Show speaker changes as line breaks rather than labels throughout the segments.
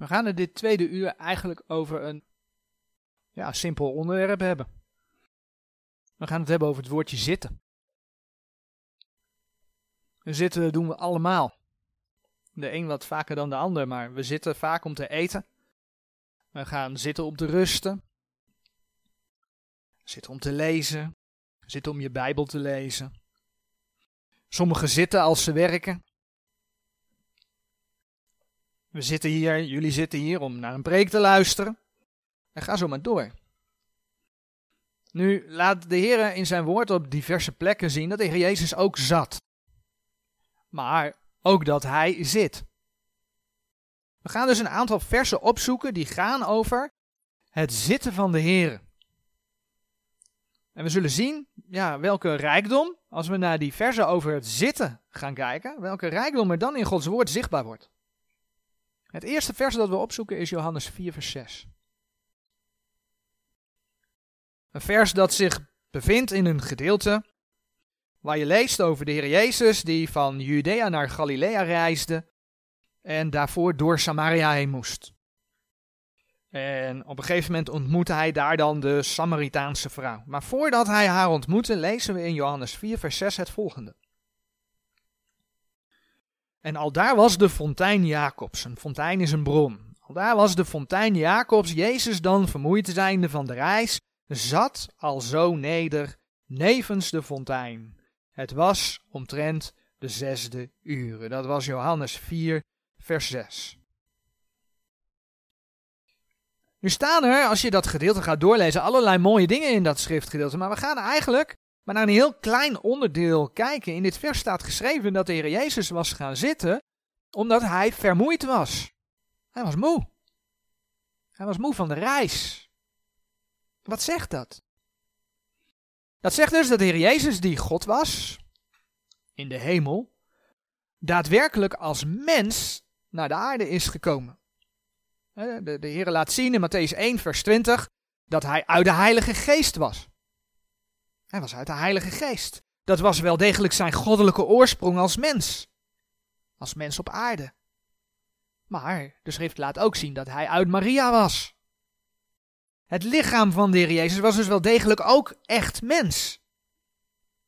We gaan er dit tweede uur eigenlijk over een ja, simpel onderwerp hebben. We gaan het hebben over het woordje zitten. zitten doen we allemaal. De een wat vaker dan de ander, maar we zitten vaak om te eten. We gaan zitten om te rusten. Zitten om te lezen. Zitten om je Bijbel te lezen. Sommigen zitten als ze werken. We zitten hier, jullie zitten hier om naar een preek te luisteren. En ga zo maar door. Nu laat de Heer in zijn woord op diverse plekken zien dat de Heer Jezus ook zat. Maar ook dat hij zit. We gaan dus een aantal versen opzoeken die gaan over het zitten van de Heer. En we zullen zien ja, welke rijkdom, als we naar die versen over het zitten gaan kijken, welke rijkdom er dan in Gods woord zichtbaar wordt. Het eerste vers dat we opzoeken is Johannes 4, vers 6. Een vers dat zich bevindt in een gedeelte waar je leest over de Heer Jezus die van Judea naar Galilea reisde en daarvoor door Samaria heen moest. En op een gegeven moment ontmoette hij daar dan de Samaritaanse vrouw. Maar voordat hij haar ontmoette, lezen we in Johannes 4, vers 6 het volgende. En al daar was de fontein Jacobs. Een fontein is een bron. Al daar was de fontein Jacobs. Jezus dan, vermoeid zijnde van de reis, zat al zo neder, nevens de fontein. Het was omtrent de zesde uren. Dat was Johannes 4, vers 6. Nu staan er, als je dat gedeelte gaat doorlezen, allerlei mooie dingen in dat schriftgedeelte. Maar we gaan eigenlijk maar naar een heel klein onderdeel kijken. In dit vers staat geschreven dat de Heer Jezus was gaan zitten omdat hij vermoeid was. Hij was moe. Hij was moe van de reis. Wat zegt dat? Dat zegt dus dat de Heer Jezus, die God was, in de hemel, daadwerkelijk als mens naar de aarde is gekomen. De, de Heer laat zien in Matthäus 1, vers 20, dat hij uit de Heilige Geest was. Hij was uit de Heilige Geest. Dat was wel degelijk zijn goddelijke oorsprong als mens. Als mens op aarde. Maar de schrift laat ook zien dat hij uit Maria was. Het lichaam van de Heer Jezus was dus wel degelijk ook echt mens.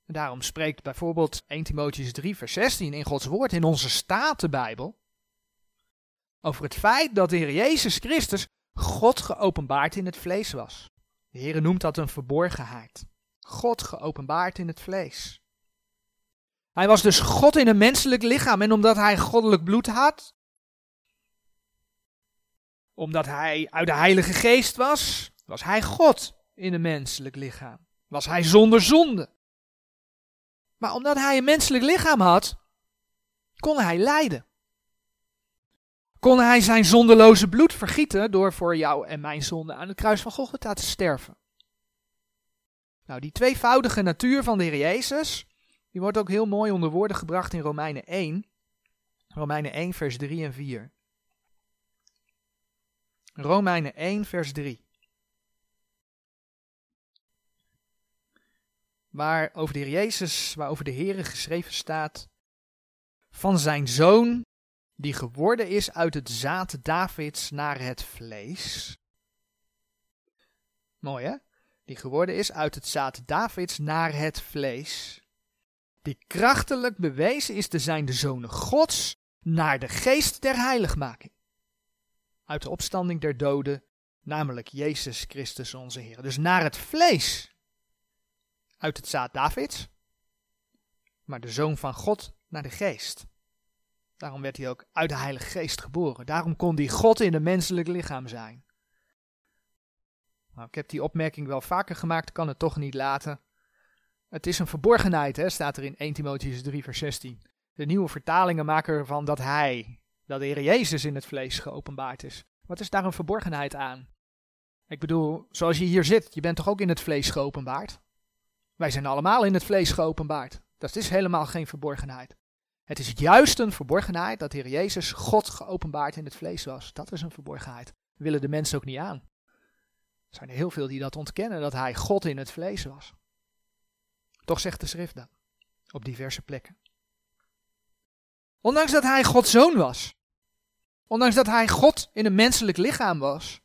En daarom spreekt bijvoorbeeld 1 Timotheus 3 vers 16 in Gods woord in onze Statenbijbel over het feit dat de Heer Jezus Christus God geopenbaard in het vlees was. De Heer noemt dat een verborgenheid. God geopenbaard in het vlees. Hij was dus God in een menselijk lichaam en omdat hij goddelijk bloed had, omdat hij uit de Heilige Geest was, was hij God in een menselijk lichaam. Was hij zonder zonde. Maar omdat hij een menselijk lichaam had, kon hij lijden. Kon hij zijn zondeloze bloed vergieten door voor jou en mijn zonde aan het kruis van Golgotha te sterven. Nou, die tweevoudige natuur van de Heer Jezus, die wordt ook heel mooi onder woorden gebracht in Romeinen 1. Romeinen 1, vers 3 en 4. Romeinen 1, vers 3. Waar over de Heer Jezus, waarover de Heer geschreven staat, van zijn zoon, die geworden is uit het zaad Davids naar het vlees. Mooi hè? Die geworden is uit het zaad Davids naar het vlees. Die krachtelijk bewezen is te zijn de zonen Gods naar de geest der heiligmaking uit de opstanding der doden, namelijk Jezus Christus onze Heer. Dus naar het vlees, uit het zaad Davids, maar de Zoon van God naar de geest. Daarom werd hij ook uit de Heilige Geest geboren. Daarom kon hij God in een menselijk lichaam zijn. Nou, ik heb die opmerking wel vaker gemaakt, kan het toch niet laten. Het is een verborgenheid, hè, staat er in 1 Timotheus 3, vers 16. De nieuwe vertalingen maken ervan dat hij, dat de Heer Jezus in het vlees geopenbaard is. Wat is daar een verborgenheid aan? Ik bedoel, zoals je hier zit, je bent toch ook in het vlees geopenbaard? Wij zijn allemaal in het vlees geopenbaard. Dat is helemaal geen verborgenheid. Het is juist een verborgenheid dat de Heer Jezus God geopenbaard in het vlees was. Dat is een verborgenheid. willen de mensen ook niet aan. Er zijn er heel veel die dat ontkennen, dat hij God in het vlees was. Toch zegt de schrift dat, op diverse plekken. Ondanks dat hij Gods zoon was, ondanks dat hij God in een menselijk lichaam was,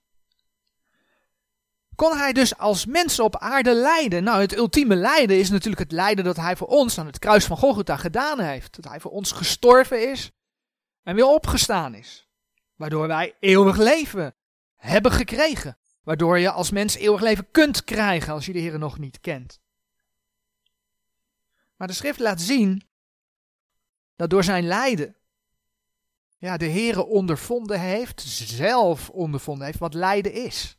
kon hij dus als mens op aarde lijden. Nou, het ultieme lijden is natuurlijk het lijden dat hij voor ons aan het kruis van Golgotha gedaan heeft. Dat hij voor ons gestorven is en weer opgestaan is. Waardoor wij eeuwig leven hebben gekregen. Waardoor je als mens eeuwig leven kunt krijgen als je de Heer nog niet kent. Maar de schrift laat zien dat door zijn lijden ja, de Heere ondervonden heeft, zelf ondervonden heeft wat lijden is.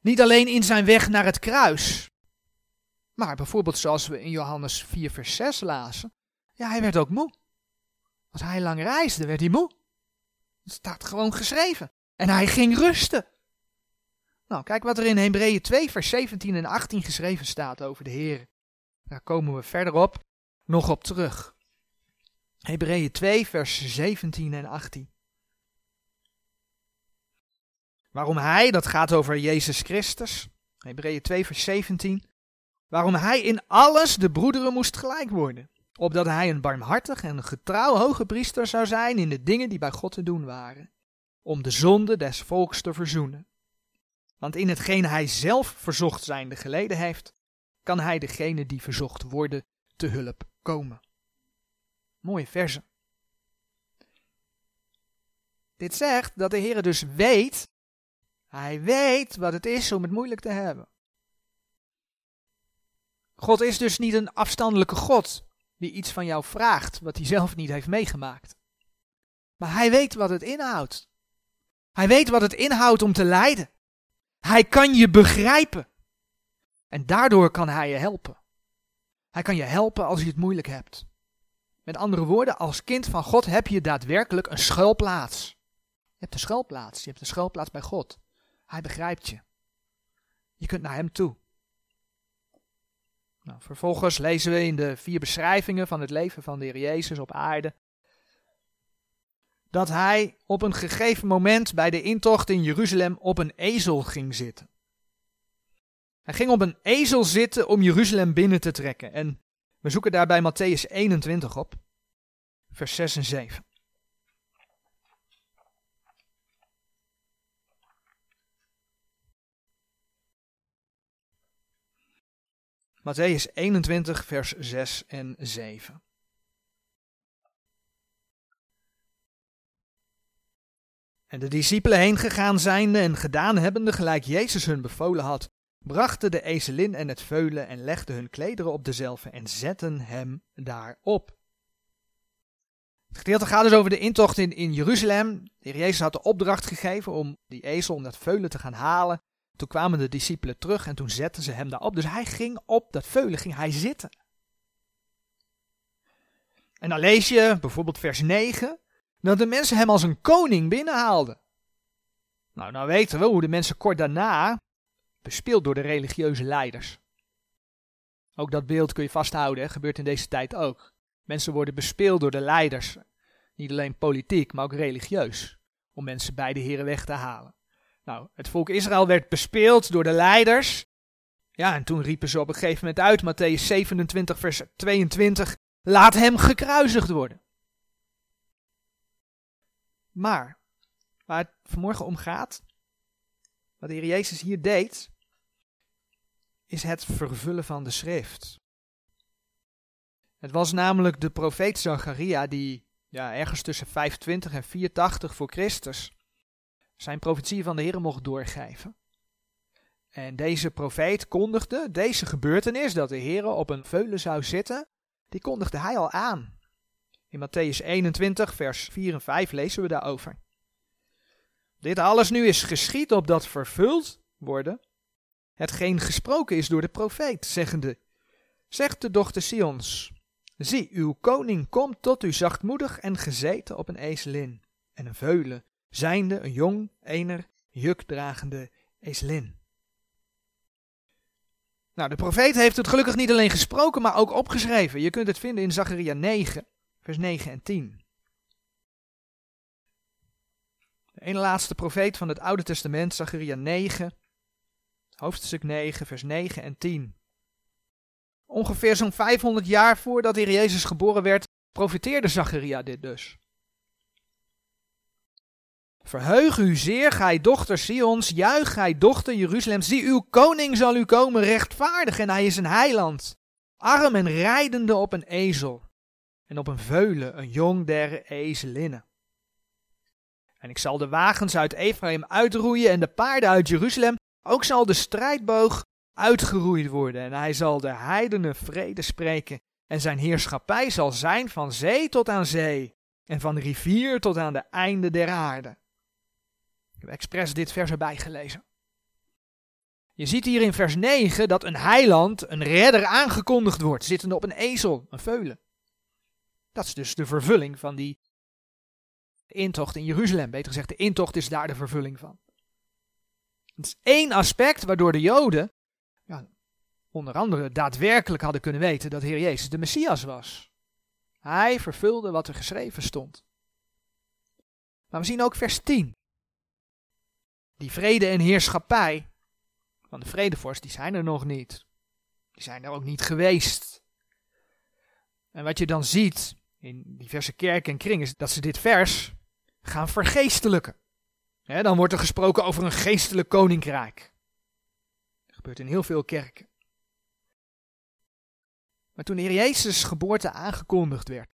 Niet alleen in zijn weg naar het kruis, maar bijvoorbeeld zoals we in Johannes 4 vers 6 lazen, ja, hij werd ook moe. Als hij lang reisde, werd hij moe. Het staat gewoon geschreven. En hij ging rusten. Nou, kijk wat er in Hebreeën 2 vers 17 en 18 geschreven staat over de Heer. Daar komen we verderop nog op terug. Hebreeën 2, vers 17 en 18. Waarom hij, dat gaat over Jezus Christus. Hebreeën 2, vers 17. Waarom hij in alles de broederen moest gelijk worden. Opdat hij een barmhartig en getrouw hoge priester zou zijn in de dingen die bij God te doen waren. Om de zonde des volks te verzoenen. Want in hetgeen hij zelf verzocht zijnde geleden heeft, kan hij degene die verzocht worden te hulp komen. Mooie verse. Dit zegt dat de Heer dus weet, hij weet wat het is om het moeilijk te hebben. God is dus niet een afstandelijke God die iets van jou vraagt wat hij zelf niet heeft meegemaakt. Maar hij weet wat het inhoudt. Hij weet wat het inhoudt om te lijden. Hij kan je begrijpen. En daardoor kan hij je helpen. Hij kan je helpen als je het moeilijk hebt. Met andere woorden, als kind van God heb je daadwerkelijk een schuilplaats. Je hebt een schuilplaats. Je hebt een schuilplaats bij God. Hij begrijpt je. Je kunt naar hem toe. Nou, vervolgens lezen we in de vier beschrijvingen van het leven van de Heer Jezus op aarde. Dat hij op een gegeven moment bij de intocht in Jeruzalem op een ezel ging zitten. Hij ging op een ezel zitten om Jeruzalem binnen te trekken. En we zoeken daarbij Matthäus 21 op, vers 6 en 7. Matthäus 21, vers 6 en 7. En de discipelen heen gegaan zijnde en gedaan hebbende gelijk Jezus hun bevolen had, brachten de ezelin en het veulen en legden hun klederen op dezelfde en zetten hem daarop. Het gedeelte gaat dus over de intocht in, in Jeruzalem. De heer Jezus had de opdracht gegeven om die ezel, om dat veulen te gaan halen. Toen kwamen de discipelen terug en toen zetten ze hem daarop. Dus hij ging op dat veulen, ging hij zitten. En dan lees je bijvoorbeeld vers 9, dat de mensen hem als een koning binnenhaalden. Nou, nou weten we hoe de mensen kort daarna bespeeld door de religieuze leiders. Ook dat beeld kun je vasthouden, gebeurt in deze tijd ook. Mensen worden bespeeld door de leiders, niet alleen politiek, maar ook religieus, om mensen bij de Heren weg te halen. Nou, het volk Israël werd bespeeld door de leiders. Ja, en toen riepen ze op een gegeven moment uit, Matthäus 27, vers 22, laat hem gekruisigd worden. Maar, waar het vanmorgen om gaat, wat de Heer Jezus hier deed, is het vervullen van de schrift. Het was namelijk de profeet Zacharia die ja, ergens tussen 25 en 84 voor Christus zijn profetie van de Heer mocht doorgeven. En deze profeet kondigde deze gebeurtenis, dat de Heer op een veulen zou zitten, die kondigde hij al aan. In Matthäus 21, vers 4 en 5 lezen we daarover. Dit alles nu is geschied opdat vervuld worden hetgeen gesproken is door de profeet, zeggende, zegt de dochter Sions, zie, uw koning komt tot u zachtmoedig en gezeten op een ezelin, en een veulen, zijnde een jong, ener, jukdragende ezelin. Nou, de profeet heeft het gelukkig niet alleen gesproken, maar ook opgeschreven. Je kunt het vinden in Zacharia 9, vers 9 en 10. De ene laatste profeet van het Oude Testament, Zacharia 9, hoofdstuk 9, vers 9 en 10. Ongeveer zo'n 500 jaar voordat Heer Jezus geboren werd, profeteerde Zacharia dit dus. Verheug u zeer, gij dochter Sions, juich gij dochter Jeruzalem, zie uw koning zal u komen rechtvaardig en hij is een heiland, arm en rijdende op een ezel en op een veulen, een jong der ezelinnen. En ik zal de wagens uit Ephraim uitroeien en de paarden uit Jeruzalem, ook zal de strijdboog uitgeroeid worden en hij zal de heidenen vrede spreken en zijn heerschappij zal zijn van zee tot aan zee en van rivier tot aan de einde der aarde. Ik heb expres dit vers erbij gelezen. Je ziet hier in vers 9 dat een heiland, een redder aangekondigd wordt, zittende op een ezel, een veulen. Dat is dus de vervulling van die intocht in Jeruzalem. Beter gezegd, de intocht is daar de vervulling van. Het is één aspect waardoor de Joden, ja, onder andere, daadwerkelijk hadden kunnen weten dat Heer Jezus de Messias was. Hij vervulde wat er geschreven stond. Maar we zien ook vers 10. Die vrede en heerschappij van de vredevorst, die zijn er nog niet. Die zijn er ook niet geweest. En wat je dan ziet in diverse kerken en kringen, is dat ze dit vers gaan vergeestelijken. dan wordt er gesproken over een geestelijk koninkrijk. Dat gebeurt in heel veel kerken. Maar toen de Heer Jezus' geboorte aangekondigd werd,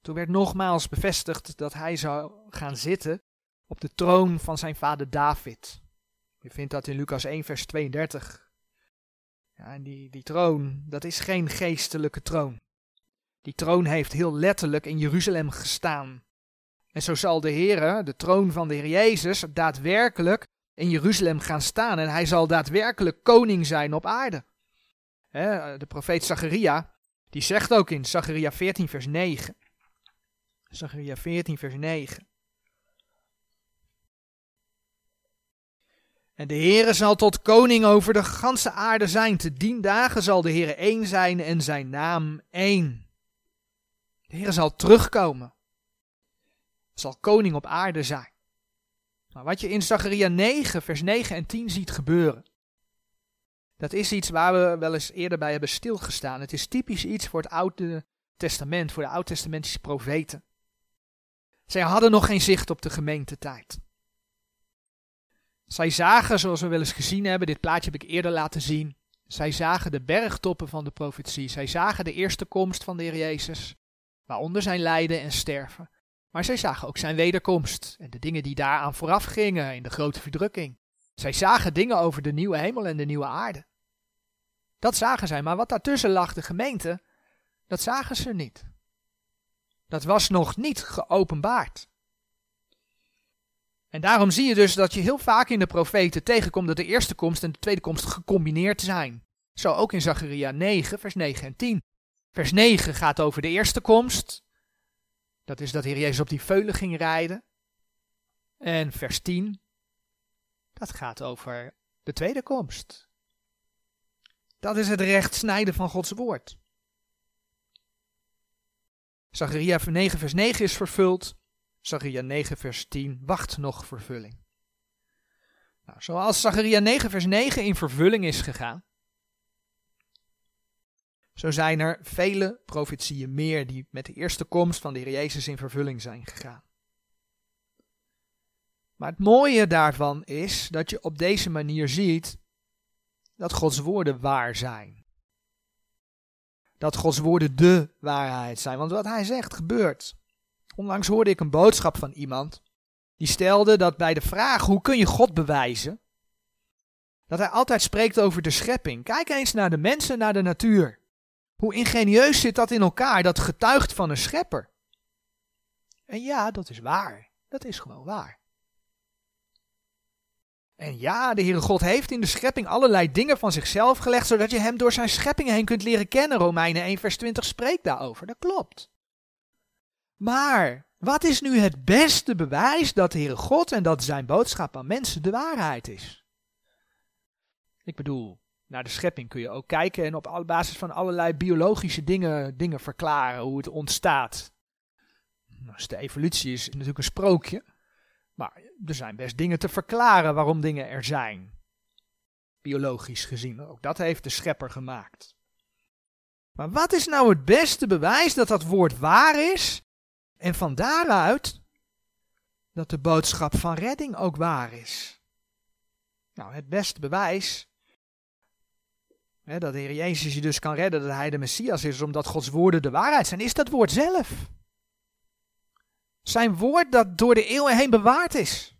toen werd nogmaals bevestigd dat hij zou gaan zitten op de troon van zijn vader David. Je vindt dat in Lucas 1, vers 32. Ja, en die, die troon, dat is geen geestelijke troon. Die troon heeft heel letterlijk in Jeruzalem gestaan. En zo zal de Heere, de troon van de Heer Jezus, daadwerkelijk in Jeruzalem gaan staan. En hij zal daadwerkelijk koning zijn op aarde. de profeet Zacharia, die zegt ook in Zacharia 14 vers 9. Zacharia 14 vers 9. En de Heere zal tot koning over de ganse aarde zijn. Te dien dagen zal de Heere één zijn en zijn naam één. De Heere zal terugkomen. Zal koning op aarde zijn. Maar wat je in Zacharia 9, vers 9 en 10 ziet gebeuren. Dat is iets waar we wel eens eerder bij hebben stilgestaan. Het is typisch iets voor het Oude Testament, voor de Oud-testamentische profeten. Zij hadden nog geen zicht op de gemeentetijd. Zij zagen, zoals we wel eens gezien hebben, dit plaatje heb ik eerder laten zien. Zij zagen de bergtoppen van de profetie. Zij zagen de eerste komst van de Heer Jezus, waaronder zijn lijden en sterven. Maar zij zagen ook zijn wederkomst en de dingen die daaraan vooraf gingen in de grote verdrukking. Zij zagen dingen over de nieuwe hemel en de nieuwe aarde. Dat zagen zij, maar wat daartussen lag, de gemeente, dat zagen ze niet. Dat was nog niet geopenbaard. En daarom zie je dus dat je heel vaak in de profeten tegenkomt dat de eerste komst en de tweede komst gecombineerd zijn. Zo ook in Zacharia 9, vers 9 en 10. Vers 9 gaat over de eerste komst. Dat is dat Heer Jezus op die veulen ging rijden. En vers 10, dat gaat over de tweede komst. Dat is het recht snijden van Gods woord. Zacharia 9 vers 9 is vervuld. Zacharia 9 vers 10 wacht nog vervulling. Nou, zoals Zacharia 9 vers 9 in vervulling is gegaan, zo zijn er vele profetieën meer die met de eerste komst van de Heer Jezus in vervulling zijn gegaan. Maar het mooie daarvan is dat je op deze manier ziet dat Gods woorden waar zijn. Dat Gods woorden de waarheid zijn. Want wat hij zegt gebeurt. Onlangs hoorde ik een boodschap van iemand die stelde dat bij de vraag hoe kun je God bewijzen, dat hij altijd spreekt over de schepping. Kijk eens naar de mensen, naar de natuur. Hoe ingenieus zit dat in elkaar, dat getuigt van een schepper. En ja, dat is waar. Dat is gewoon waar. En ja, de Heere God heeft in de schepping allerlei dingen van zichzelf gelegd, zodat je hem door zijn schepping heen kunt leren kennen. Romeinen 1 vers 20 spreekt daarover, dat klopt. Maar wat is nu het beste bewijs dat de Heere God en dat zijn boodschap aan mensen de waarheid is? Ik bedoel, naar de schepping kun je ook kijken en op basis van allerlei biologische dingen, dingen verklaren hoe het ontstaat. Dus de evolutie is natuurlijk een sprookje, maar er zijn best dingen te verklaren waarom dingen er zijn. Biologisch gezien, ook dat heeft de schepper gemaakt. Maar wat is nou het beste bewijs dat dat woord waar is en van daaruit dat de boodschap van redding ook waar is. Nou, het beste bewijs dat de Heer Jezus je dus kan redden, dat Hij de Messias is, omdat Gods woorden de waarheid zijn, is dat woord zelf. Zijn woord dat door de eeuwen heen bewaard is.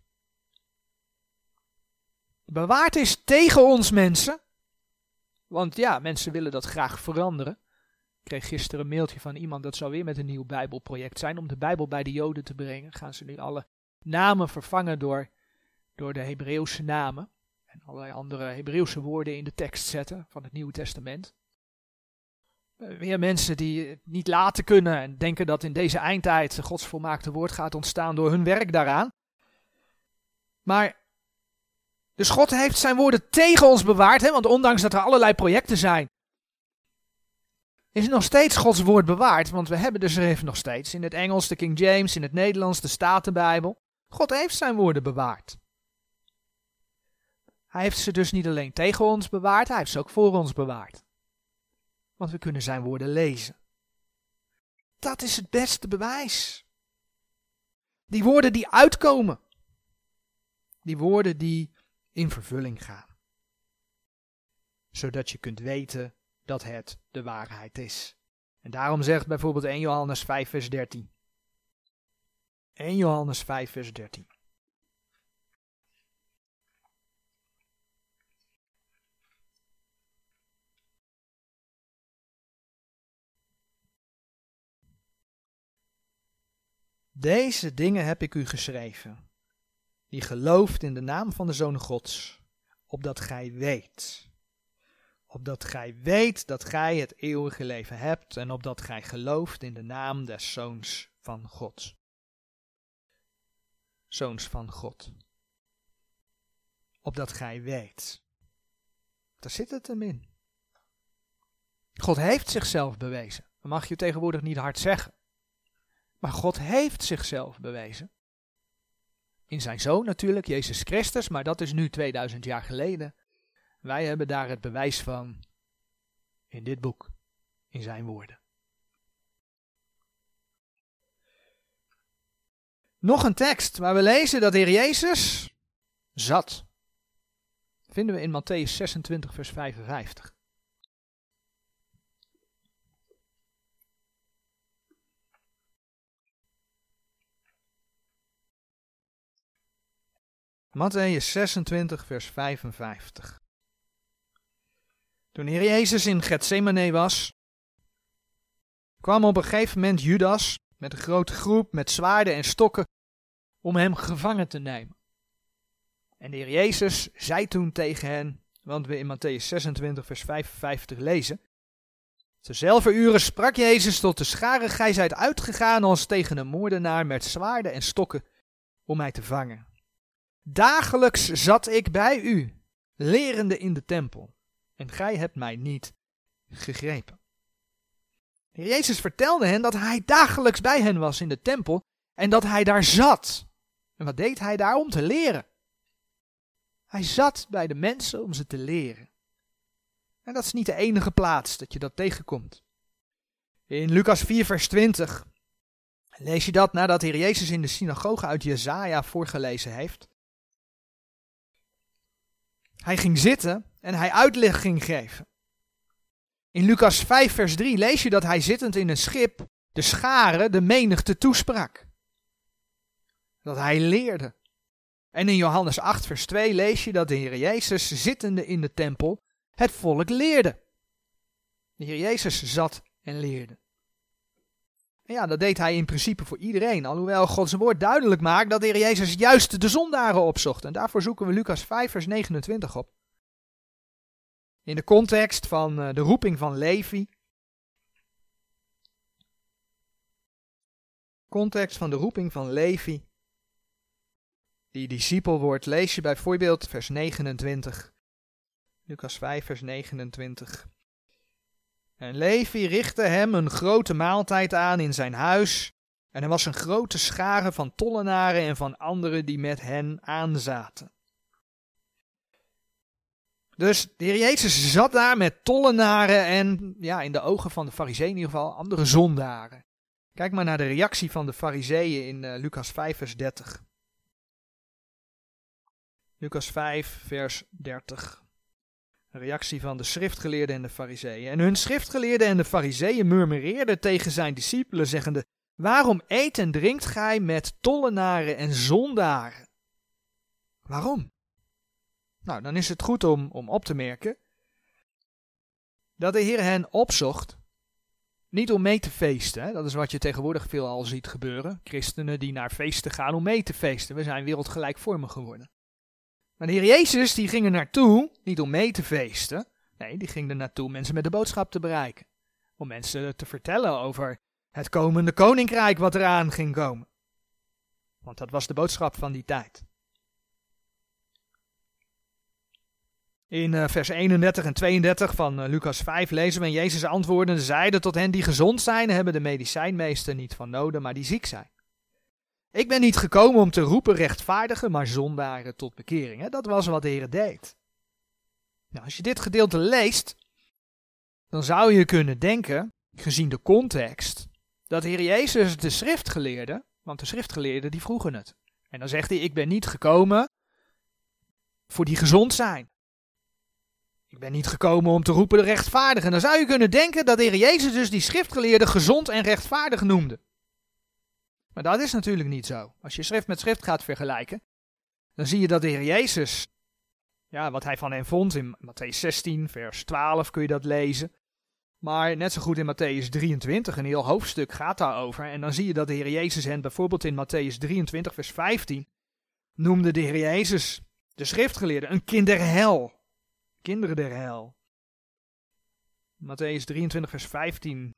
Bewaard is tegen ons mensen. Want ja, mensen willen dat graag veranderen. Ik kreeg gisteren een mailtje van iemand dat zou weer met een nieuw Bijbelproject zijn. Om de Bijbel bij de Joden te brengen. Gaan ze nu alle namen vervangen door, door de Hebreeuwse namen. En allerlei andere Hebreeuwse woorden in de tekst zetten van het Nieuwe Testament. Eh, weer mensen die het niet laten kunnen en denken dat in deze eindtijd Gods volmaakte woord gaat ontstaan door hun werk daaraan. Maar dus God heeft zijn woorden tegen ons bewaard, hè, want ondanks dat er allerlei projecten zijn, is nog steeds Gods woord bewaard. Want we hebben de schrift nog steeds in het Engels, de King James, in het Nederlands, de Statenbijbel. God heeft zijn woorden bewaard. Hij heeft ze dus niet alleen tegen ons bewaard, hij heeft ze ook voor ons bewaard. Want we kunnen zijn woorden lezen. Dat is het beste bewijs. Die woorden die uitkomen. Die woorden die in vervulling gaan. Zodat je kunt weten dat het de waarheid is. En daarom zegt bijvoorbeeld 1 Johannes 5 vers 13. 1 Johannes 5 vers 13. Deze dingen heb ik u geschreven, die gelooft in de naam van de Zoon Gods, opdat gij weet. Opdat gij weet dat gij het eeuwige leven hebt en opdat gij gelooft in de naam des Zoons van God. Zoons van God. Opdat gij weet. Daar zit het hem in. God heeft zichzelf bewezen. Dat mag je tegenwoordig niet hard zeggen. Maar God heeft zichzelf bewezen. In zijn zoon natuurlijk, Jezus Christus, maar dat is nu 2000 jaar geleden. Wij hebben daar het bewijs van in dit boek, in zijn woorden. Nog een tekst waar we lezen dat de Heer Jezus zat. Vinden we in Matthäus 26, vers 55. Matthäus 26, vers 55. Toen Heer Jezus in Gethsemane was, kwam op een gegeven moment Judas met een grote groep met zwaarden en stokken om hem gevangen te nemen. En de Heer Jezus zei toen tegen hen, want we in Matthäus 26, vers 55 lezen. Tezelfde uren sprak Jezus tot de scharen, gij zijt uitgegaan als tegen een moordenaar met zwaarden en stokken om mij te vangen. Dagelijks zat ik bij u, lerende in de tempel, en gij hebt mij niet gegrepen. Jezus vertelde hen dat hij dagelijks bij hen was in de tempel en dat hij daar zat. En wat deed hij daar om te leren? Hij zat bij de mensen om ze te leren. En dat is niet de enige plaats dat je dat tegenkomt. In Lucas 4, vers 20 lees je dat nadat de Heer Jezus in de synagoge uit Jezaja voorgelezen heeft. Hij ging zitten en hij uitleg ging geven. In Lucas 5, vers 3 lees je dat hij zittend in een schip de scharen, de menigte toesprak. Dat hij leerde. En in Johannes 8, vers 2 lees je dat de Heer Jezus zittende in de tempel het volk leerde. De Heer Jezus zat en leerde. En ja, dat deed hij in principe voor iedereen, alhoewel Gods woord duidelijk maakt dat de Heer Jezus juist de zondaren opzocht. En daarvoor zoeken we Lucas 5, vers 29 op. In de context van eh, de roeping van Levi. Context van de roeping van Levi. Die discipel wordt, lees je bijvoorbeeld vers 29. Lucas 5, vers 29. En Levi richtte hem een grote maaltijd aan in zijn huis. En er was een grote schare van tollenaren en van anderen die met hen aanzaten. Dus de heer Jezus zat daar met tollenaren en, ja, in de ogen van de fariseeën in ieder geval, andere zondaren. Kijk maar naar de reactie van de fariseeën in uh, Lucas 5 vers 30. Lucas 5, vers 30. Reactie van de schriftgeleerden en de fariseeën. En hun schriftgeleerden en de fariseeën murmureerden tegen zijn discipelen, zeggende, Waarom eet en drinkt gij met tollenaren en zondaren? Waarom? Nou, dan is het goed om, om op te merken dat de Heer hen opzocht, niet om mee te feesten. Dat is wat je tegenwoordig veel al ziet gebeuren. Christenen die naar feesten gaan om mee te feesten. We zijn wereldgelijkvormig geworden. Maar de Heer Jezus die ging er naartoe, niet om mee te feesten. Nee, die ging er naartoe om mensen met de boodschap te bereiken. Om mensen te vertellen over het komende koninkrijk wat eraan ging komen. Want dat was de boodschap van die tijd. In uh, vers 31 en 32 van uh, Lucas 5 lezen we: En Jezus antwoordde zeide tot hen die gezond zijn, hebben de medicijnmeester niet van noden, maar die ziek zijn. Ik ben niet gekomen om te roepen rechtvaardigen, maar zondaren tot bekering. Hè? Dat was wat de Heer deed. Nou, als je dit gedeelte leest, dan zou je kunnen denken, gezien de context, dat de Heer Jezus de schriftgeleerde, want de schriftgeleerden die vroegen het. En dan zegt hij, ik ben niet gekomen voor die gezond zijn. Ik ben niet gekomen om te roepen de rechtvaardigen. Dan zou je kunnen denken dat de Heer Jezus dus die schriftgeleerden gezond en rechtvaardig noemde. Maar dat is natuurlijk niet zo. Als je schrift met schrift gaat vergelijken, dan zie je dat de Heer Jezus, ja, wat hij van hen vond in Matthäus 16, vers 12 kun je dat lezen. Maar net zo goed in Matthäus 23, een heel hoofdstuk gaat daarover. En dan zie je dat de Heer Jezus hen bijvoorbeeld in Matthäus 23, vers 15, noemde de Heer Jezus, de schriftgeleerde, een kind der hel. Kinderen der hel. Matthäus 23, vers 15.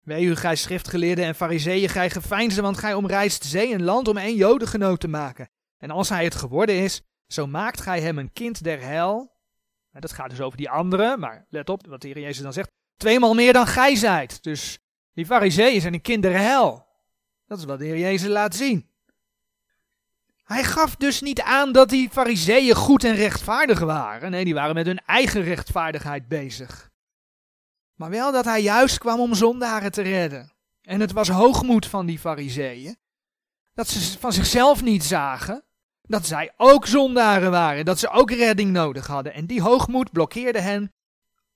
Wee u, gij schriftgeleerden en fariseeën, gij geveinsden, want gij omreist zee en land om één jodengenoot te maken. En als hij het geworden is, zo maakt gij hem een kind der hel. Dat gaat dus over die anderen, maar let op wat de Heer Jezus dan zegt. Tweemaal meer dan gij zijt. Dus die fariseeën zijn een kind der hel. Dat is wat de Heer Jezus laat zien. Hij gaf dus niet aan dat die fariseeën goed en rechtvaardig waren. Nee, die waren met hun eigen rechtvaardigheid bezig. Maar wel dat hij juist kwam om zondaren te redden. En het was hoogmoed van die fariseeën. Dat ze van zichzelf niet zagen. Dat zij ook zondaren waren. Dat ze ook redding nodig hadden. En die hoogmoed blokkeerde hen,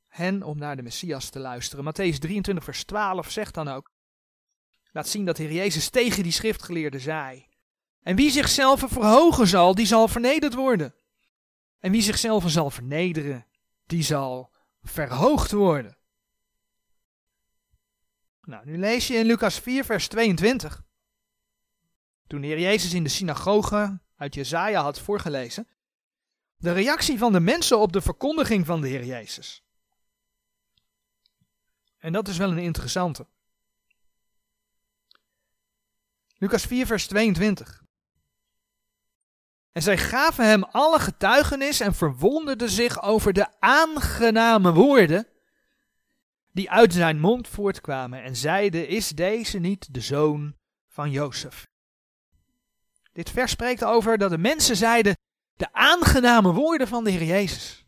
hen om naar de Messias te luisteren. Matthäus 23 vers 12 zegt dan ook. Laat zien dat Heer Jezus tegen die schriftgeleerden zei. En wie zichzelf verhogen zal, die zal vernederd worden. En wie zichzelf zal vernederen, die zal verhoogd worden. Nou, nu lees je in Lucas 4, vers 22. Toen de Heer Jezus in de synagoge uit Jezaja had voorgelezen, de reactie van de mensen op de verkondiging van de Heer Jezus. En dat is wel een interessante. Lucas 4, vers 22. En zij gaven hem alle getuigenis en verwonderden zich over de aangename woorden die uit zijn mond voortkwamen en zeiden, is deze niet de zoon van Jozef? Dit vers spreekt over dat de mensen zeiden, de aangename woorden van de Heer Jezus.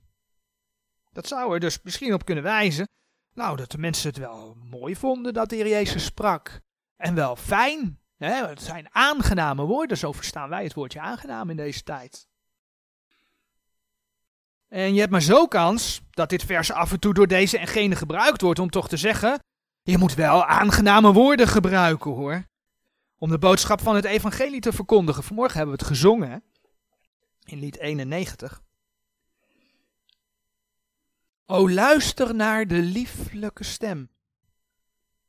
Dat zou er dus misschien op kunnen wijzen, nou, dat de mensen het wel mooi vonden dat de Heer Jezus sprak. En wel fijn het zijn aangename woorden, zo verstaan wij het woordje aangenaam in deze tijd. En je hebt maar zo kans dat dit vers af en toe door deze en gene gebruikt wordt om toch te zeggen, je moet wel aangename woorden gebruiken hoor. Om de boodschap van het evangelie te verkondigen. Vanmorgen hebben we het gezongen in lied 91. O luister naar de lieflijke stem.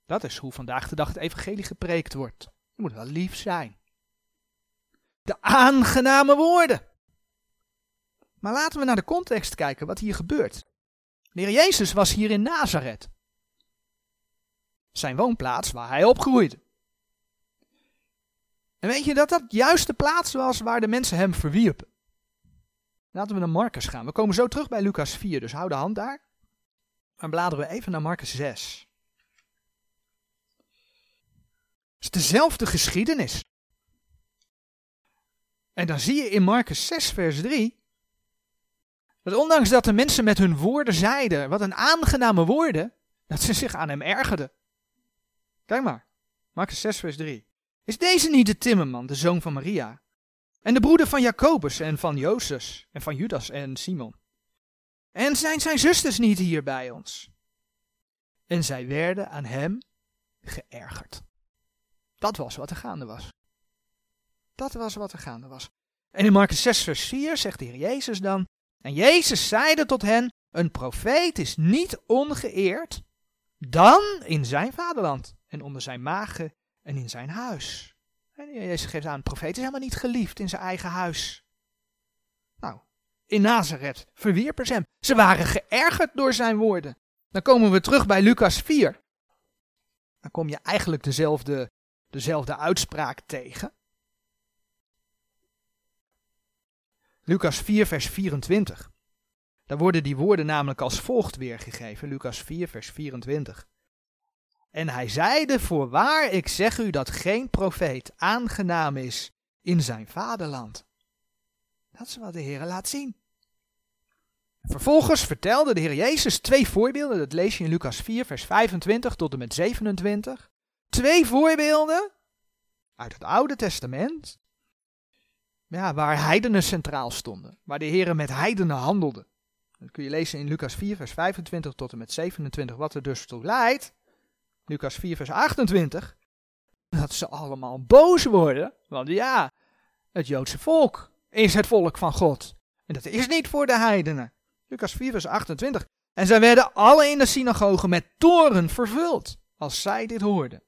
Dat is hoe vandaag de dag het evangelie gepreekt wordt. Je moet wel lief zijn. De aangename woorden. Maar laten we naar de context kijken wat hier gebeurt. De Jezus was hier in Nazareth. Zijn woonplaats waar hij opgroeide. En weet je dat dat juist de plaats was waar de mensen hem verwierpen? Laten we naar Marcus gaan. We komen zo terug bij Lucas 4, dus hou de hand daar. Maar bladeren we even naar Marcus 6. Het is dezelfde geschiedenis. En dan zie je in Marcus 6, vers 3, dat ondanks dat de mensen met hun woorden zeiden, wat een aangename woorden, dat ze zich aan hem ergerden. Kijk maar, Marcus 6, vers 3. Is deze niet de timmerman, de zoon van Maria? En de broeder van Jacobus en van Jozef en van Judas en Simon. En zijn zijn zusters niet hier bij ons? En zij werden aan hem geërgerd. Dat was wat er gaande was. Dat was wat er gaande was. En in Marcus 6, vers 4 zegt de Heer Jezus dan: En Jezus zeide tot hen: Een profeet is niet ongeëerd dan in zijn vaderland en onder zijn magen en in zijn huis. En Jezus geeft aan: Een profeet is helemaal niet geliefd in zijn eigen huis. Nou, in Nazareth verwierpen ze hem. Ze waren geërgerd door zijn woorden. Dan komen we terug bij Lucas 4. Dan kom je eigenlijk dezelfde, dezelfde uitspraak tegen. Lucas 4, vers 24. Daar worden die woorden namelijk als volgt weergegeven. Lucas 4, vers 24. En hij zeide, voorwaar, ik zeg u dat geen profeet aangenaam is in zijn vaderland. Dat is wat de Heer laat zien. Vervolgens vertelde de Heer Jezus twee voorbeelden. Dat lees je in Lucas 4, vers 25 tot en met 27. Twee voorbeelden uit het Oude Testament. Ja, waar heidenen centraal stonden. Waar de Heer met heidenen handelde. Dat kun je lezen in Lucas 4, vers 25 tot en met 27. Wat er dus toe leidt. Lucas 4, vers 28. Dat ze allemaal boos worden. Want ja, het Joodse volk is het volk van God. En dat is niet voor de heidenen. Lucas 4, vers 28. En zij werden alle in de synagoge met toren vervuld, als zij dit hoorden.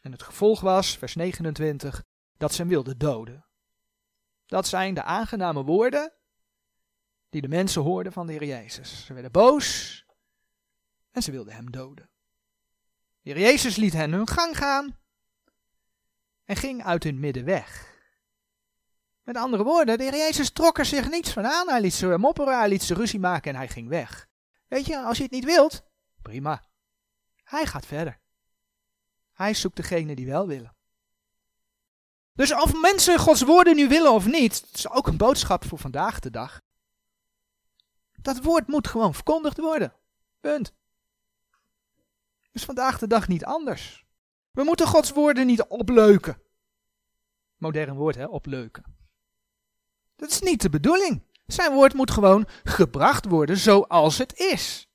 En het gevolg was, vers 29, dat ze hem wilden doden. Dat zijn de aangename woorden die de mensen hoorden van de Heer Jezus. Ze werden boos en ze wilden hem doden. De Heer Jezus liet hen hun gang gaan en ging uit hun midden weg. Met andere woorden, de Heer Jezus trok er zich niets van aan. Hij liet ze mopperen, hij liet ze ruzie maken en hij ging weg. Weet je, als je het niet wilt, prima. Hij gaat verder. Hij zoekt degene die wel willen. Dus of mensen Gods woorden nu willen of niet, dat is ook een boodschap voor vandaag de dag. Dat woord moet gewoon verkondigd worden. Punt. Is vandaag de dag niet anders. We moeten Gods woorden niet opleuken. Modern woord, hè, opleuken. Dat is niet de bedoeling. Zijn woord moet gewoon gebracht worden zoals het is.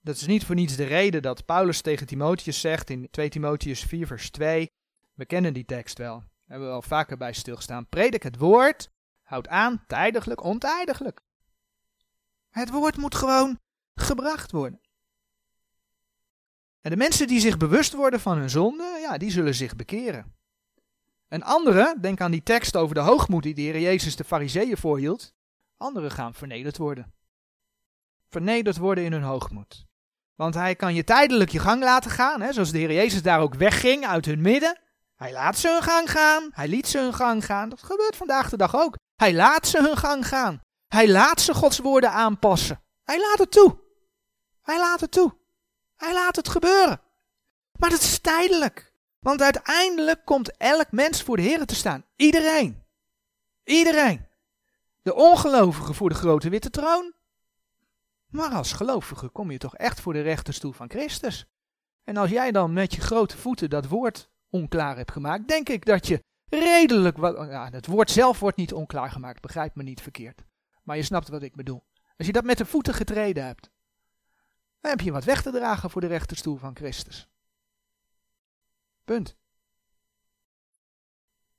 Dat is niet voor niets de reden dat Paulus tegen Timotheus zegt in 2 Timotheus 4 vers 2. We kennen die tekst wel. Daar hebben we al vaker bij stilgestaan. Predik het woord. Houd aan, tijdiglijk, ontijdiglijk. Het woord moet gewoon gebracht worden. En de mensen die zich bewust worden van hun zonde, ja, die zullen zich bekeren. En anderen, denk aan die tekst over de hoogmoed die de Heer Jezus de fariseeën voorhield, anderen gaan vernederd worden. Vernederd worden in hun hoogmoed. Want hij kan je tijdelijk je gang laten gaan, hè, zoals de Heer Jezus daar ook wegging uit hun midden. Hij laat ze hun gang gaan, hij liet ze hun gang gaan. Dat gebeurt vandaag de dag ook. Hij laat ze hun gang gaan. Hij laat ze Gods woorden aanpassen. Hij laat het toe. Hij laat het toe. Hij laat het gebeuren. Maar dat is tijdelijk. Want uiteindelijk komt elk mens voor de Heer te staan. Iedereen. Iedereen. De ongelovigen voor de grote witte troon. Maar als gelovige kom je toch echt voor de rechterstoel van Christus. En als jij dan met je grote voeten dat woord onklaar hebt gemaakt, denk ik dat je redelijk wat. Ja, het woord zelf wordt niet onklaar gemaakt, begrijp me niet verkeerd. Maar je snapt wat ik bedoel. Als je dat met de voeten getreden hebt, dan heb je wat weg te dragen voor de rechterstoel van Christus. Punt.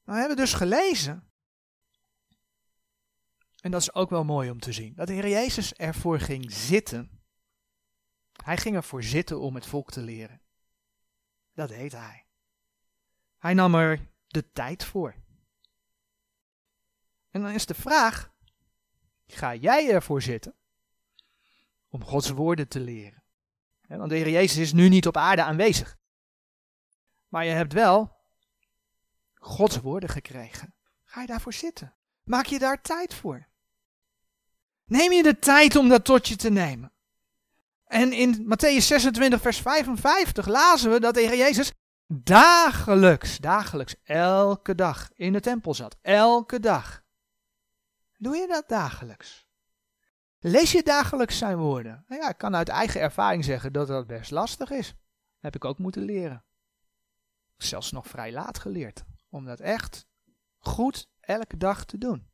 We hebben dus gelezen. En dat is ook wel mooi om te zien. Dat de Heer Jezus ervoor ging zitten. Hij ging ervoor zitten om het volk te leren. Dat deed hij. Hij nam er de tijd voor. En dan is de vraag: ga jij ervoor zitten om Gods woorden te leren? Want de Heer Jezus is nu niet op aarde aanwezig. Maar je hebt wel Gods woorden gekregen. Ga je daarvoor zitten? Maak je daar tijd voor? Neem je de tijd om dat tot je te nemen? En in Matthäus 26, vers 55 lazen we dat de Heer Jezus dagelijks, dagelijks, elke dag in de tempel zat. Elke dag. Doe je dat dagelijks? Lees je dagelijks zijn woorden? Nou ja, ik kan uit eigen ervaring zeggen dat dat best lastig is. Heb ik ook moeten leren zelfs nog vrij laat geleerd. Om dat echt goed elke dag te doen.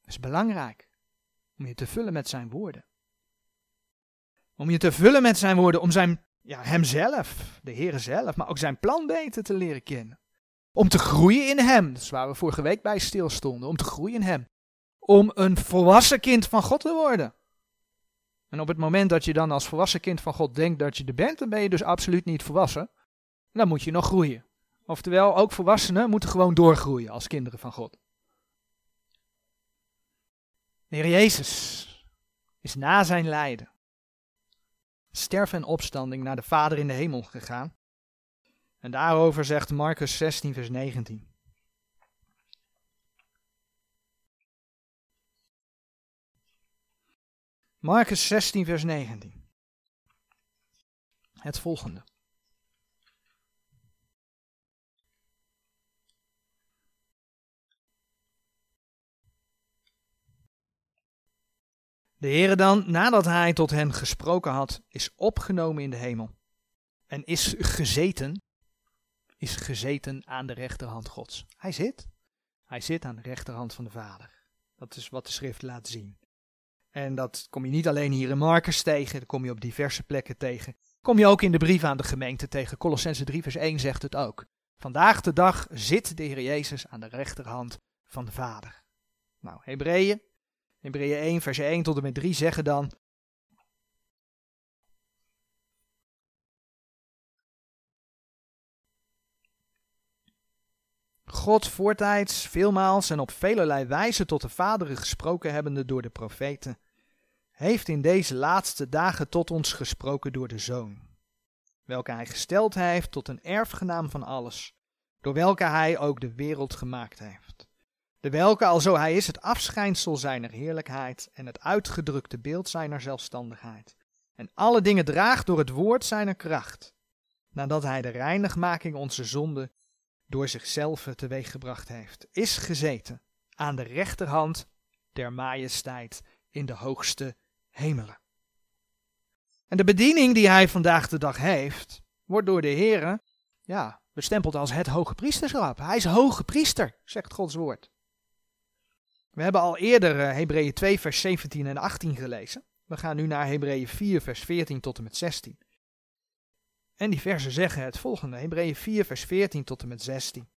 Dat is belangrijk. Om je te vullen met zijn woorden. Om je te vullen met zijn woorden, om zijn, ja, hemzelf, de Heer zelf, maar ook zijn plan beter te leren kennen. Om te groeien in hem, dat is waar we vorige week bij stilstonden, om te groeien in hem. Om een volwassen kind van God te worden. En op het moment dat je dan als volwassen kind van God denkt dat je er bent, dan ben je dus absoluut niet volwassen. Dan moet je nog groeien. Oftewel, ook volwassenen moeten gewoon doorgroeien als kinderen van God. De Heer Jezus is na zijn lijden, sterven en opstanding naar de Vader in de hemel gegaan. En daarover zegt Marcus 16, vers 19. Marcus 16, vers 19. Het volgende. De Heere dan, nadat hij tot hen gesproken had, is opgenomen in de hemel en is gezeten, is gezeten aan de rechterhand Gods. Hij zit, hij zit aan de rechterhand van de Vader. Dat is wat de schrift laat zien. En dat kom je niet alleen hier in Marcus tegen, dat kom je op diverse plekken tegen. Kom je ook in de brief aan de gemeente tegen. Colossense 3 vers 1 zegt het ook. Vandaag de dag zit de Heer Jezus aan de rechterhand van de Vader. Nou, Hebreeën Hebreeën 1, vers 1 tot en met 3 zeggen dan. God voortijds, veelmaals en op velelei wijze tot de vaderen gesproken hebbende door de profeten, heeft in deze laatste dagen tot ons gesproken door de Zoon, welke hij gesteld heeft tot een erfgenaam van alles, door welke hij ook de wereld gemaakt heeft de welke, alzo hij is, het afschijnsel zijner heerlijkheid en het uitgedrukte beeld zijner zelfstandigheid, en alle dingen draagt door het woord zijner kracht, nadat hij de reinigmaking onze zonde door zichzelf teweeggebracht heeft, is gezeten aan de rechterhand der majesteit in de hoogste hemelen. En de bediening die hij vandaag de dag heeft, wordt door de Heere, ja, bestempeld als het hoge priesterschap. Hij is hoge priester, zegt Gods woord. We hebben al eerder uh, Hebreeën 2, vers 17 en 18 gelezen. We gaan nu naar Hebreeën 4, vers 14 tot en met 16. En die versen zeggen het volgende: Hebreeën 4, vers 14 tot en met 16.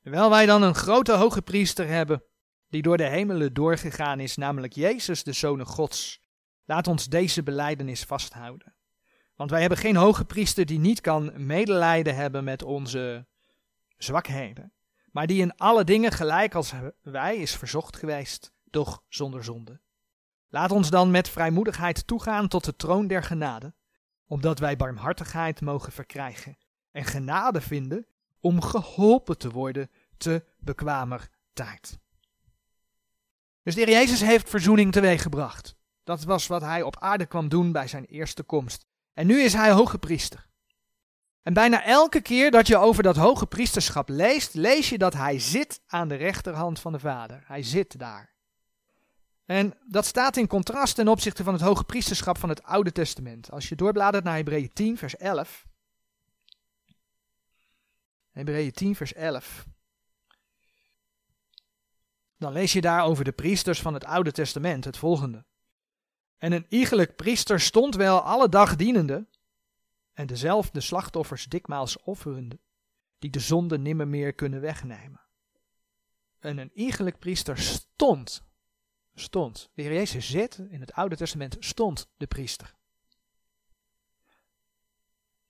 Terwijl wij dan een grote hoge priester hebben, die door de hemelen doorgegaan is, namelijk Jezus, de Zoon Gods, laat ons deze beleidenis vasthouden. Want wij hebben geen hoge priester die niet kan medelijden hebben met onze zwakheden, maar die in alle dingen gelijk als wij is verzocht geweest, doch zonder zonde. Laat ons dan met vrijmoedigheid toegaan tot de troon der genade, opdat wij barmhartigheid mogen verkrijgen en genade vinden om geholpen te worden te bekwamer tijd. Dus de Heer Jezus heeft verzoening teweeggebracht. Dat was wat hij op aarde kwam doen bij zijn eerste komst. En nu is hij hoge priester. En bijna elke keer dat je over dat hoge priesterschap leest, lees je dat hij zit aan de rechterhand van de Vader. Hij zit daar. En dat staat in contrast ten opzichte van het hoge priesterschap van het Oude Testament. Als je doorbladert naar Hebreeën 10, vers 11. Hebreeën 10, vers 11. Dan lees je daar over de priesters van het Oude Testament het volgende. En een iegelijk priester stond wel alle dag dienende, en dezelfde slachtoffers dikmaals offerende, die de zonde nimmer meer kunnen wegnemen. En een iegelijk priester stond, stond. De Heer Jezus zit, in het Oude Testament stond de priester.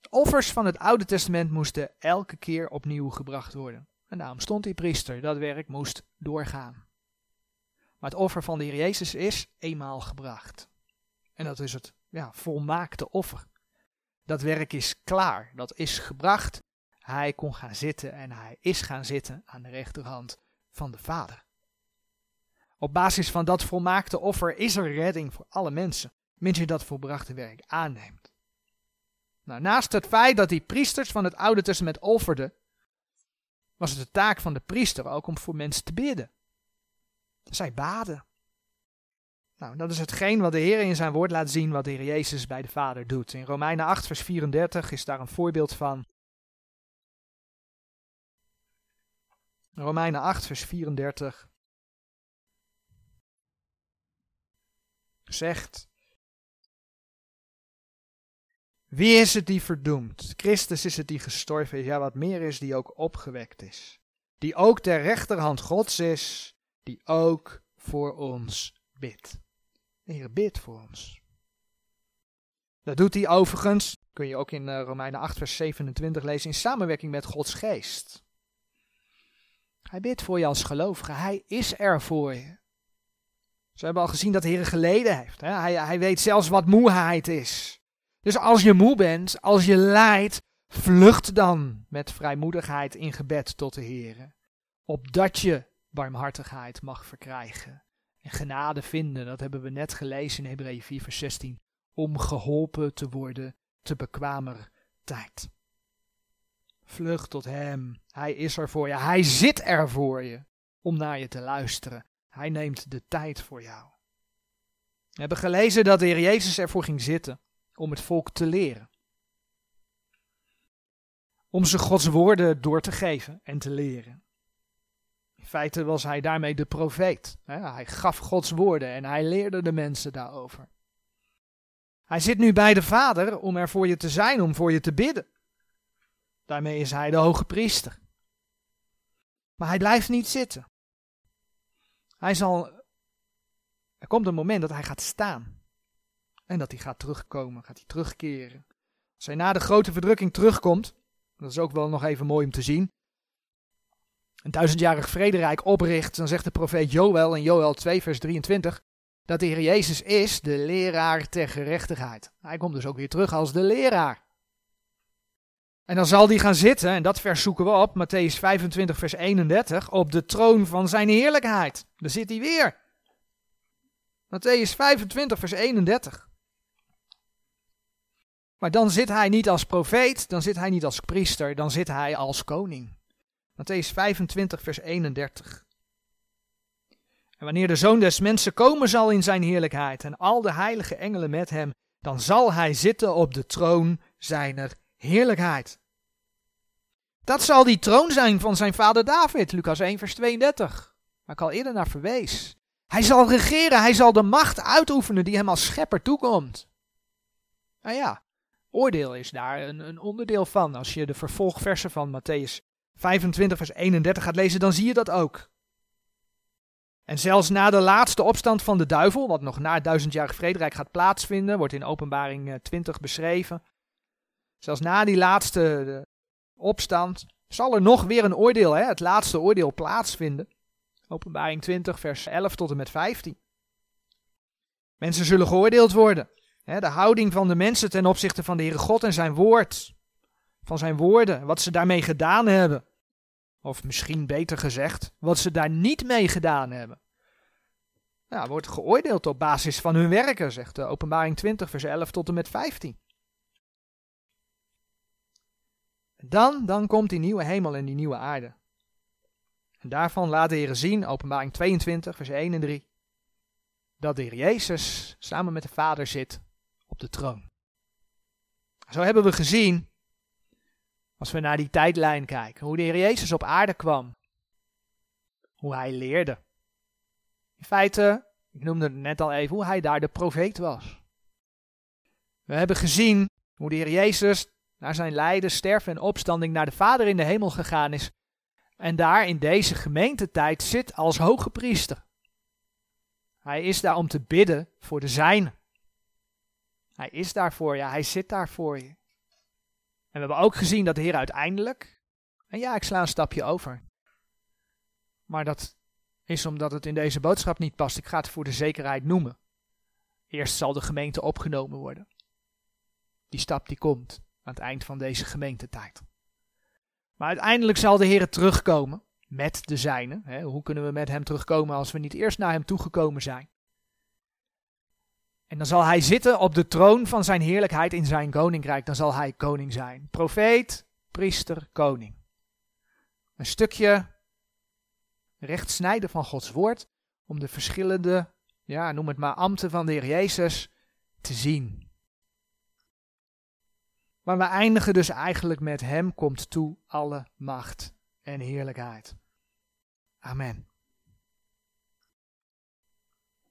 De offers van het Oude Testament moesten elke keer opnieuw gebracht worden. En daarom stond die priester, dat werk moest doorgaan. Maar het offer van de Heer Jezus is eenmaal gebracht. En dat is het ja, volmaakte offer. Dat werk is klaar, dat is gebracht. Hij kon gaan zitten en hij is gaan zitten aan de rechterhand van de Vader. Op basis van dat volmaakte offer is er redding voor alle mensen, mits je dat volbrachte werk aanneemt. Nou, naast het feit dat die priesters van het Oude Testament offerden, was het de taak van de priester ook om voor mensen te bidden. Zij baden. Nou, dat is hetgeen wat de Heer in zijn woord laat zien wat de Heer Jezus bij de Vader doet. In Romeinen 8, vers 34 is daar een voorbeeld van. Romeinen 8, vers 34 zegt: Wie is het die verdoemt? Christus is het die gestorven is, ja, wat meer is, die ook opgewekt is. Die ook ter rechterhand Gods is, die ook voor ons bidt. De Heer bidt voor ons. Dat doet hij overigens, kun je ook in uh, Romeinen 8, vers 27 lezen, in samenwerking met Gods geest. Hij bidt voor je als gelovige, hij is er voor je. Ze hebben al gezien dat de Heer geleden heeft. Hè? Hij, hij weet zelfs wat moeheid is. Dus als je moe bent, als je lijdt, vlucht dan met vrijmoedigheid in gebed tot de Heer. Opdat je barmhartigheid mag verkrijgen. En genade vinden, dat hebben we net gelezen in Hebreeën 4 vers 16. Om geholpen te worden te bekwamer tijd. Vlucht tot Hem. Hij is er voor je. Hij zit er voor je. Om naar je te luisteren. Hij neemt de tijd voor jou. We hebben gelezen dat de Heer Jezus ervoor ging zitten om het volk te leren. Om ze Gods woorden door te geven en te leren. In feite was hij daarmee de profeet. Hij gaf Gods woorden en hij leerde de mensen daarover. Hij zit nu bij de Vader om er voor je te zijn, om voor je te bidden. Daarmee is hij de hoge priester. Maar hij blijft niet zitten. Hij zal. Er komt een moment dat hij gaat staan. En dat hij gaat terugkomen, gaat hij terugkeren. Als hij na de grote verdrukking terugkomt, dat is ook wel nog even mooi om te zien. Een duizendjarig vrederijk opricht, dan zegt de profeet Joël in Joël 2, vers 23, dat de Heer Jezus is de leraar ter gerechtigheid. Hij komt dus ook weer terug als de leraar. En dan zal die gaan zitten, en dat vers zoeken we op, Matthäus 25, vers 31, op de troon van zijn heerlijkheid. Daar zit hij weer. Matthäus 25, vers 31. Maar dan zit hij niet als profeet, dan zit hij niet als priester, dan zit hij als koning. Matthäus 25, vers 31. En wanneer de zoon des mensen komen zal in zijn heerlijkheid en al de heilige engelen met hem, dan zal hij zitten op de troon zijner heerlijkheid. Dat zal die troon zijn van zijn vader David, Lucas 1, vers 32, waar ik al eerder naar verwees. Hij zal regeren, hij zal de macht uitoefenen die hem als schepper toekomt. Nou ja, oordeel is daar een, een onderdeel van. Als je de vervolgversen van Matthäus 25, vers 31 gaat lezen, dan zie je dat ook. En zelfs na de laatste opstand van de duivel, wat nog na het duizendjarig vrederijk gaat plaatsvinden, wordt in openbaring 20 beschreven. Zelfs na die laatste opstand zal er nog weer een oordeel, hè, het laatste oordeel, plaatsvinden. Openbaring 20, vers 11 tot en met 15. Mensen zullen geoordeeld worden. Hè, de houding van de mensen ten opzichte van de Heere God en zijn woord. Van zijn woorden, wat ze daarmee gedaan hebben. Of misschien beter gezegd, wat ze daar niet mee gedaan hebben. Ja, wordt geoordeeld op basis van hun werken, zegt de Openbaring 20, vers 11 tot en met 15. Dan, dan komt die nieuwe hemel en die nieuwe aarde. En daarvan laat de Heer zien, openbaring 22, vers 1 en 3, dat de Heer Jezus samen met de Vader zit op de troon. Zo hebben we gezien, als we naar die tijdlijn kijken, hoe de Heer Jezus op aarde kwam. Hoe hij leerde. In feite, ik noemde het net al even, hoe hij daar de profeet was. We hebben gezien hoe de Heer Jezus naar zijn lijden, sterven en opstanding naar de Vader in de hemel gegaan is. En daar in deze gemeentetijd zit als hoge priester. Hij is daar om te bidden voor de zijnen. Hij is daar voor je, hij zit daar voor je. En we hebben ook gezien dat de Heer uiteindelijk, en ja, ik sla een stapje over. Maar dat is omdat het in deze boodschap niet past. Ik ga het voor de zekerheid noemen. Eerst zal de gemeente opgenomen worden. Die stap die komt aan het eind van deze gemeentetijd. Maar uiteindelijk zal de Heer terugkomen met de zijnen. Hoe kunnen we met hem terugkomen als we niet eerst naar hem toegekomen zijn? En dan zal hij zitten op de troon van zijn heerlijkheid in zijn koninkrijk. Dan zal hij koning zijn. Profeet, priester, koning. Een stukje rechtsnijden van Gods woord om de verschillende ja, noem het maar ambten van de Heer Jezus, te zien. Maar we eindigen dus eigenlijk met Hem komt toe alle macht en heerlijkheid. Amen.